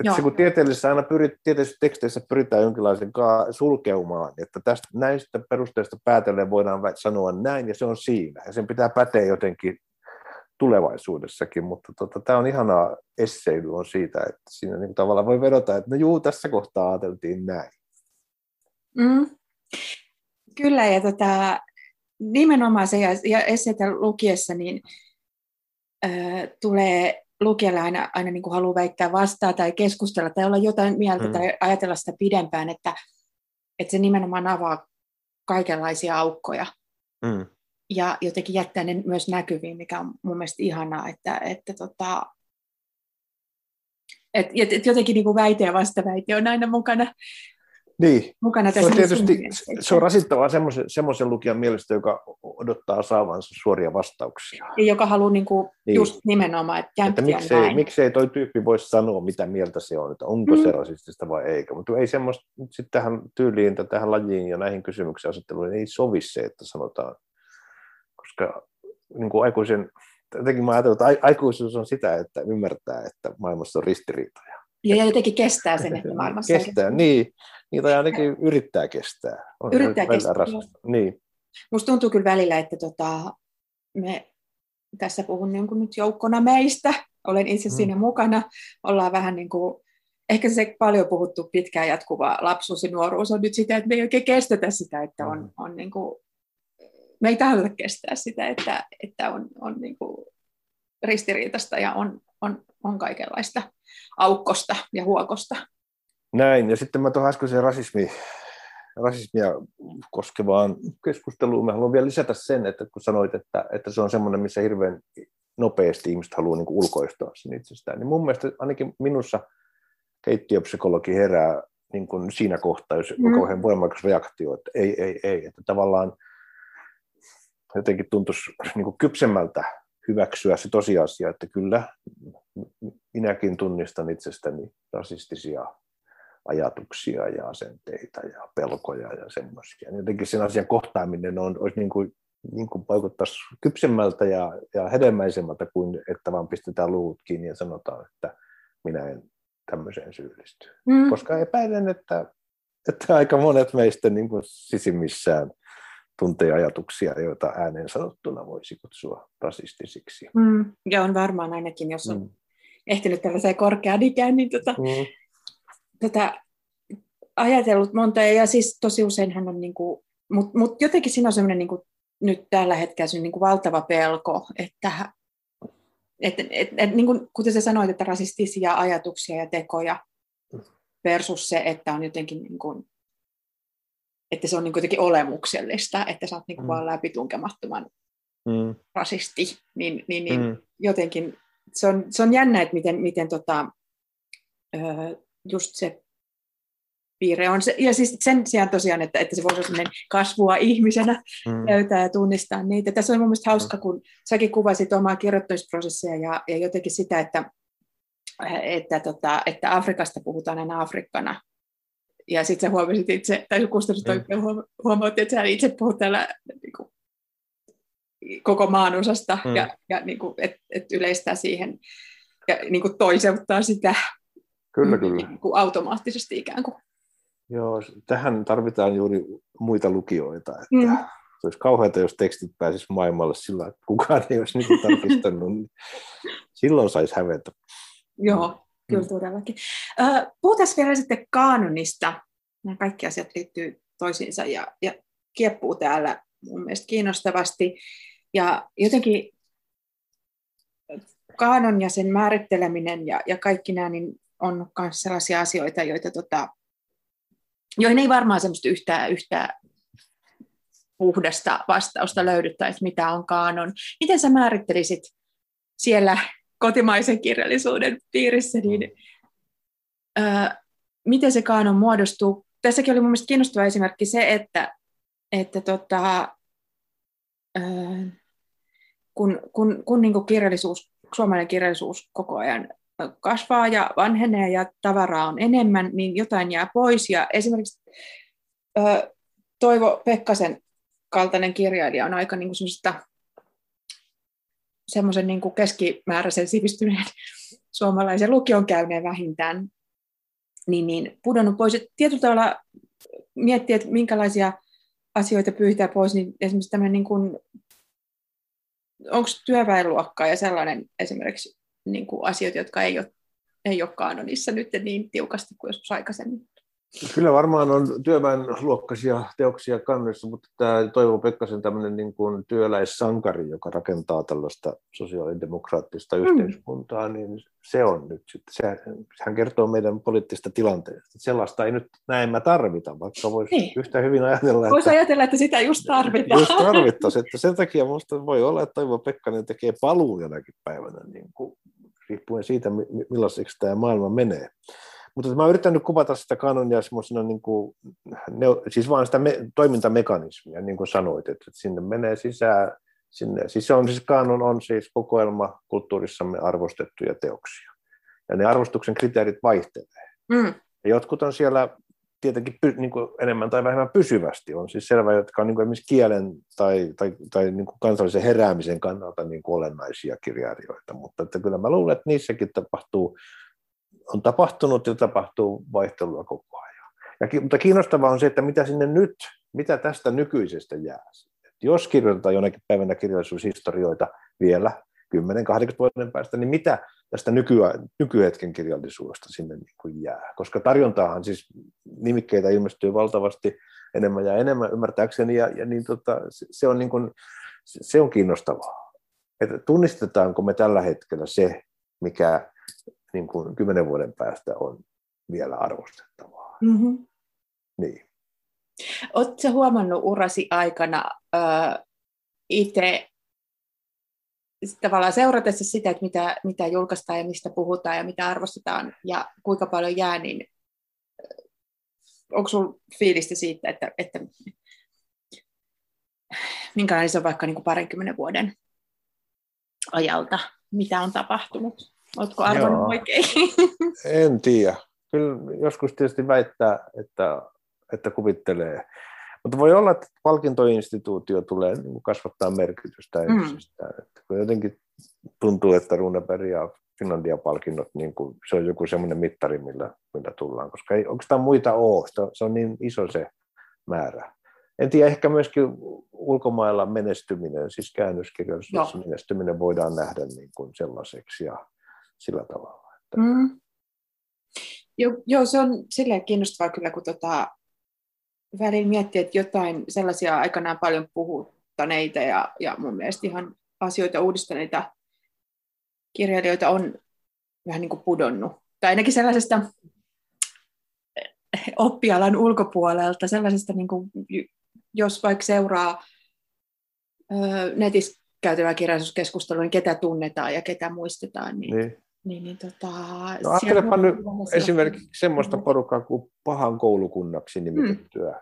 Että se, kun tieteellisessä aina pyrit, tieteellisissä teksteissä pyritään jonkinlaisen sulkeumaan, että tästä, näistä perusteista päätellen voidaan sanoa näin, ja se on siinä. Ja sen pitää päteä jotenkin tulevaisuudessakin, mutta tota, tämä on ihanaa esseily on siitä, että siinä niin tavallaan voi vedota, että no juu, tässä kohtaa ajateltiin näin. Mm. Kyllä, ja tota, nimenomaan se, ja, ja esseitä lukiessa, niin ö, tulee lukijalle aina, aina niin kuin haluaa väittää vastaan tai keskustella tai olla jotain mieltä mm. tai ajatella sitä pidempään, että, että se nimenomaan avaa kaikenlaisia aukkoja. Mm. Ja jotenkin jättää ne myös näkyviin, mikä on mun mielestä ihanaa, että, että tota, et, et jotenkin niin kuin väite ja vastaväite on aina mukana, niin. mukana tässä. Se on, tietysti, se on rasittavaa semmoisen, semmoisen lukijan mielestä, joka odottaa saavansa suoria vastauksia. Ja joka haluaa niin kuin niin. just nimenomaan, että että miksei, näin. miksei toi tyyppi voisi sanoa, mitä mieltä se on, että onko mm. se rasistista vai eikä. Mutta ei semmoista, sitten tähän tyyliin, tähän lajiin ja näihin kysymyksiin asetteluun ei sovi se, että sanotaan, koska niin kuin aikuisen, jotenkin mä ajattelen, että aikuisuus on sitä, että ymmärtää, että maailmassa on ristiriitoja. Ja jotenkin kestää sen, että maailmassa Kestää, on niin. Niin, tai ainakin yrittää kestää. On yrittää kestää. Niin. Musta tuntuu kyllä välillä, että tota, me tässä puhun niin kuin nyt joukkona meistä, olen itse mm. siinä mukana, ollaan vähän niin kuin ehkä se paljon puhuttu pitkään jatkuva lapsuus ja nuoruus on nyt sitä, että me ei oikein kestetä sitä, että on, mm. on niin kuin, me ei tahdota kestää sitä, että, että on, on niin kuin ristiriitasta ja on, on, on kaikenlaista aukkosta ja huokosta. Näin, ja sitten mä tuohon äskeiseen rasismi, rasismia koskevaan keskusteluun mä haluan vielä lisätä sen, että kun sanoit, että, että se on semmoinen, missä hirveän nopeasti ihmiset haluaa niin ulkoistaa sen itsestään, niin mun mielestä ainakin minussa keittiöpsykologi herää niin kuin siinä kohtaa, jos mm. kauhean voimakas reaktio, että ei, ei, ei, että tavallaan jotenkin tuntuisi niin kuin kypsemmältä hyväksyä se tosiasia, että kyllä minäkin tunnistan itsestäni rasistisia ajatuksia ja asenteita ja pelkoja ja semmoisia. Jotenkin sen asian kohtaaminen on, olisi niin kuin, niin kuin vaikuttaisi kypsemmältä ja, ja hedelmäisemmältä kuin että vaan pistetään luvut kiinni ja sanotaan, että minä en tämmöiseen syyllisty. Mm. Koska epäilen, että, että aika monet meistä niin kuin sisimmissään tuntee ajatuksia, joita ääneen sanottuna voisi kutsua rasistisiksi. Mm. Ja on varmaan ainakin, jos on mm. ehtinyt tällaiseen korkeaan ikään, niin tota, mm. tätä ajatellut monta. Ja siis tosi useinhan on, niin kuin, mutta mut jotenkin siinä on sellainen niin kuin, nyt tällä hetkellä niin kuin valtava pelko, että et, et, et, niin kuin, kuten sä sanoit, että rasistisia ajatuksia ja tekoja versus se, että on jotenkin niin kuin, että se on niin jotenkin olemuksellista, että sä oot niin kuin mm. vaan läpitunkemattoman mm. rasisti, niin, niin, niin mm. jotenkin se on, se on jännä, että miten, miten tota, just se piirre on. Se, ja siis sen sijaan tosiaan, että, että se voisi olla kasvua ihmisenä mm. löytää ja tunnistaa niitä. Tässä on mun mielestä hauska, mm. kun säkin kuvasit omaa kirjoittamisprosessia ja, ja jotenkin sitä, että, että, tota, että Afrikasta puhutaan aina Afrikkana. Ja sitten sä huomasit itse, tai kustannus oikein mm. huomautti, että sä itse puhut täällä niin kuin, koko maanosasta mm. ja, ja niin kuin, et, et yleistää siihen ja niin kuin toiseuttaa sitä kyllä, kyllä. Niin kuin automaattisesti ikään kuin. Joo, tähän tarvitaan juuri muita lukijoita. Että mm. Se olisi kauheata, jos tekstit pääsisi maailmalle sillä, että kukaan ei olisi niin tarkistanut. niin silloin saisi hävetä. Joo. Kyllä mm. todellakin. Puhutaan vielä sitten kaanonista. Nämä kaikki asiat liittyy toisiinsa ja, ja kieppuu täällä mun mielestä kiinnostavasti. Ja jotenkin kaanon ja sen määritteleminen ja, ja kaikki nämä niin on myös sellaisia asioita, joita tota, joihin ei varmaan semmoista yhtään, yhtään puhdasta vastausta löydyttäisi, mitä on kaanon. Miten sä määrittelisit siellä kotimaisen kirjallisuuden piirissä, niin öö, miten se kaanon muodostuu? Tässäkin oli mun mielestä kiinnostava esimerkki se, että, että tota, öö, kun, kun, kun niin kirjallisuus, suomalainen kirjallisuus koko ajan kasvaa ja vanhenee ja tavaraa on enemmän, niin jotain jää pois. Ja esimerkiksi ö, Toivo Pekkasen kaltainen kirjailija on aika niin kuin semmoisen niin kuin keskimääräisen sivistyneen suomalaisen lukion käyneen vähintään, niin, niin pudonnut pois. Et tietyllä tavalla miettiä, että minkälaisia asioita pyytää pois, niin esimerkiksi tämmöinen niin kuin, onko työväenluokkaa ja sellainen esimerkiksi niin kuin asioita, jotka ei ole, ei ole kanonissa nyt niin tiukasti kuin joskus aikaisemmin. Kyllä varmaan on työväenluokkaisia teoksia kannessa, mutta tämä Toivo Pekkasen tämmöinen niin kuin työläissankari, joka rakentaa tällaista sosiaalidemokraattista mm. yhteiskuntaa, niin se on nyt sitten, se, hän kertoo meidän poliittista tilanteesta. Sellaista ei nyt näemmä tarvita, vaikka voisi niin. yhtä hyvin ajatella, Voisi ajatella, että sitä just tarvitaan. Just tarvittaisiin, että sen takia minusta voi olla, että Toivo Pekkanen tekee paluun jonakin päivänä, niin kuin, riippuen siitä, millaiseksi tämä maailma menee. Mutta mä yritän nyt kuvata sitä kanonia semmoisena, niin kuin, ne, siis vaan sitä me, toimintamekanismia, niin kuin sanoit, että sinne menee sisään, sinne, siis se on siis kanon on siis kokoelma kulttuurissamme arvostettuja teoksia. Ja ne arvostuksen kriteerit vaihtelee. Mm. Ja jotkut on siellä tietenkin py, niin kuin enemmän tai vähemmän pysyvästi. On siis selvä, jotka on niin kuin esimerkiksi kielen tai, tai, tai niin kuin kansallisen heräämisen kannalta niin kuin olennaisia kirjailijoita. Mutta että kyllä mä luulen, että niissäkin tapahtuu on tapahtunut ja tapahtuu vaihtelua koko ajan. Ja, mutta kiinnostavaa on se, että mitä sinne nyt, mitä tästä nykyisestä jää. Et jos kirjoitetaan jonakin päivänä kirjallisuushistorioita vielä, 10-20 vuoden päästä, niin mitä tästä nykyä, nykyhetken kirjallisuudesta sinne niin kuin jää? Koska tarjontaahan siis nimikkeitä ilmestyy valtavasti enemmän ja enemmän ymmärtääkseni, ja, ja niin tota, se, on niin kuin, se on kiinnostavaa. Että tunnistetaanko me tällä hetkellä se, mikä niin kuin kymmenen vuoden päästä on vielä arvostettavaa. Mm-hmm. Niin. Oletko huomannut urasi aikana äh, itse tavallaan seuratessa sitä, että mitä, mitä julkaistaan ja mistä puhutaan ja mitä arvostetaan ja kuinka paljon jää, niin onko sinulla fiilistä siitä, että, että minkälainen se on vaikka niin kuin parinkymmenen vuoden ajalta, mitä on tapahtunut? Oletko arvonnut Joo. oikein? En tiedä. Kyllä joskus tietysti väittää, että, että kuvittelee. Mutta voi olla, että palkintoinstituutio tulee niin kasvattaa merkitystä mm. Että jotenkin tuntuu, että Runeberg ja Finlandia-palkinnot, niin kuin, se on joku semmoinen mittari, millä, millä tullaan, koska ei oikeastaan muita ole, se on niin iso se määrä. En tiedä, ehkä myöskin ulkomailla menestyminen, siis käännöskirjallisuudessa menestyminen voidaan nähdä niin kuin sellaiseksi ja sillä tavalla. Että... Mm. Joo, joo, se on silleen kiinnostavaa kyllä, kun tota, välillä miettii, että jotain sellaisia aikanaan paljon puhuttaneita ja, ja mun mielestä ihan asioita uudistaneita kirjailijoita on vähän niin kuin pudonnut. Tai ainakin sellaisesta oppialan ulkopuolelta, sellaisesta, niin kuin, jos vaikka seuraa netissä käytävää kirjallisuuskeskustelua, niin ketä tunnetaan ja ketä muistetaan, niin, niin. Niin, niin tota, no, ajattelepa nyt esimerkiksi semmoista porukkaa kuin pahan koulukunnaksi nimitettyä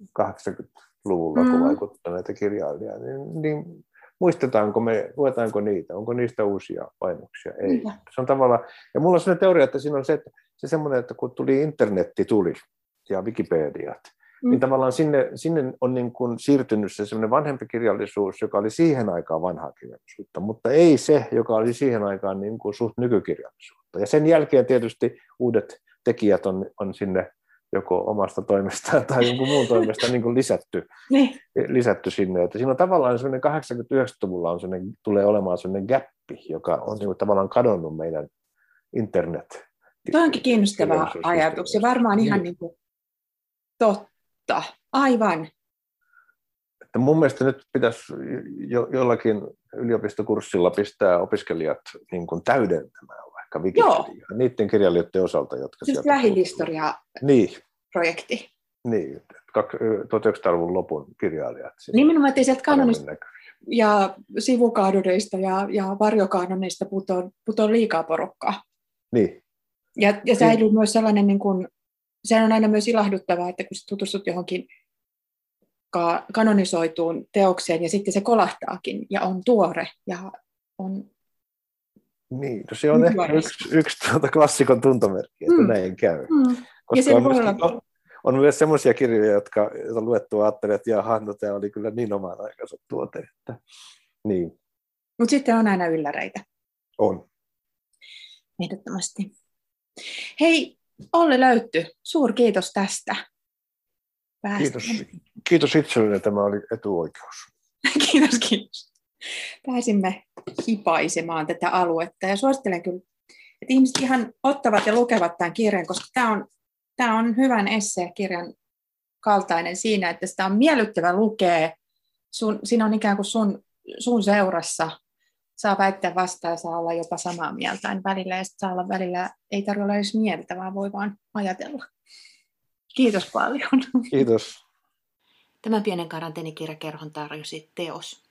mm. 80-luvulla, mm. kun vaikuttaneita kirjailijoita, niin, niin muistetaanko me, luetaanko niitä, onko niistä uusia painoksia? Ei. Se on tavallaan, ja mulla on sellainen teoria, että siinä on se, että se semmoinen, että kun tuli internetti tuli ja Wikipediat, mm. niin tavallaan sinne, sinne on niin kuin siirtynyt se semmoinen vanhempi kirjallisuus, joka oli siihen aikaan vanhaa kirjallisuutta, mutta ei se, joka oli siihen aikaan niin kuin suht nykykirjallisuutta. Ja sen jälkeen tietysti uudet tekijät on, on sinne joko omasta toimestaan tai jonkun muun toimesta niin kuin lisätty, niin. lisätty sinne. Että siinä on tavallaan sellainen 80-90-luvulla on sellainen, tulee olemaan sellainen gappi, joka on niin kuin tavallaan kadonnut meidän internet. Tuo onkin kiinnostava ajatus ja varmaan ihan niin. Niin kuin totta. Aivan. Että mun mielestä nyt pitäisi jo, jollakin yliopistokurssilla pistää opiskelijat niin kuin täydentämään vaikka Wikipedia, niiden kirjailijoiden osalta, jotka siis lähihistoria niin. projekti. Niin, 1900-luvun lopun kirjailijat. Nimenomaan, että sieltä kanonista ja sivukaadoneista ja, ja varjokaanoneista putoon, putoon liikaa porukkaa. Niin. Ja, ja säilyy niin. myös sellainen, niin kuin, se on aina myös ilahduttavaa, että kun tutustut johonkin ka- kanonisoituun teokseen ja sitten se kolahtaakin ja on tuore ja on niin, no se on ehkä yksi, yksi tuota klassikon tuntomerkki, että mm. näin käy. Mm. Koska ja on, myöskin, on, on myös sellaisia kirjoja, jotka joita luettua ajattelee, että jaha, no tämä oli kyllä niin oman aikansa tuote. Että, niin. Mutta sitten on aina ylläreitä. On. Ehdottomasti. Hei, Olli Löytty, suur kiitos tästä. Kiitos, kiitos itselleni, tämä oli etuoikeus. kiitos, kiitos pääsimme hipaisemaan tätä aluetta. Ja suosittelen kyllä, että ihmiset ihan ottavat ja lukevat tämän kirjan, koska tämä on, tämä on hyvän esseekirjan kaltainen siinä, että sitä on miellyttävä lukea. Sun, siinä on ikään kuin sun, sun seurassa. Saa väittää vastaan ja saa olla jopa samaa mieltä. En välillä ja saa olla välillä, ei tarvitse olla edes mieltä, vaan voi vaan ajatella. Kiitos paljon. Kiitos. Tämän pienen karanteenikirjakerhon tarjosi teos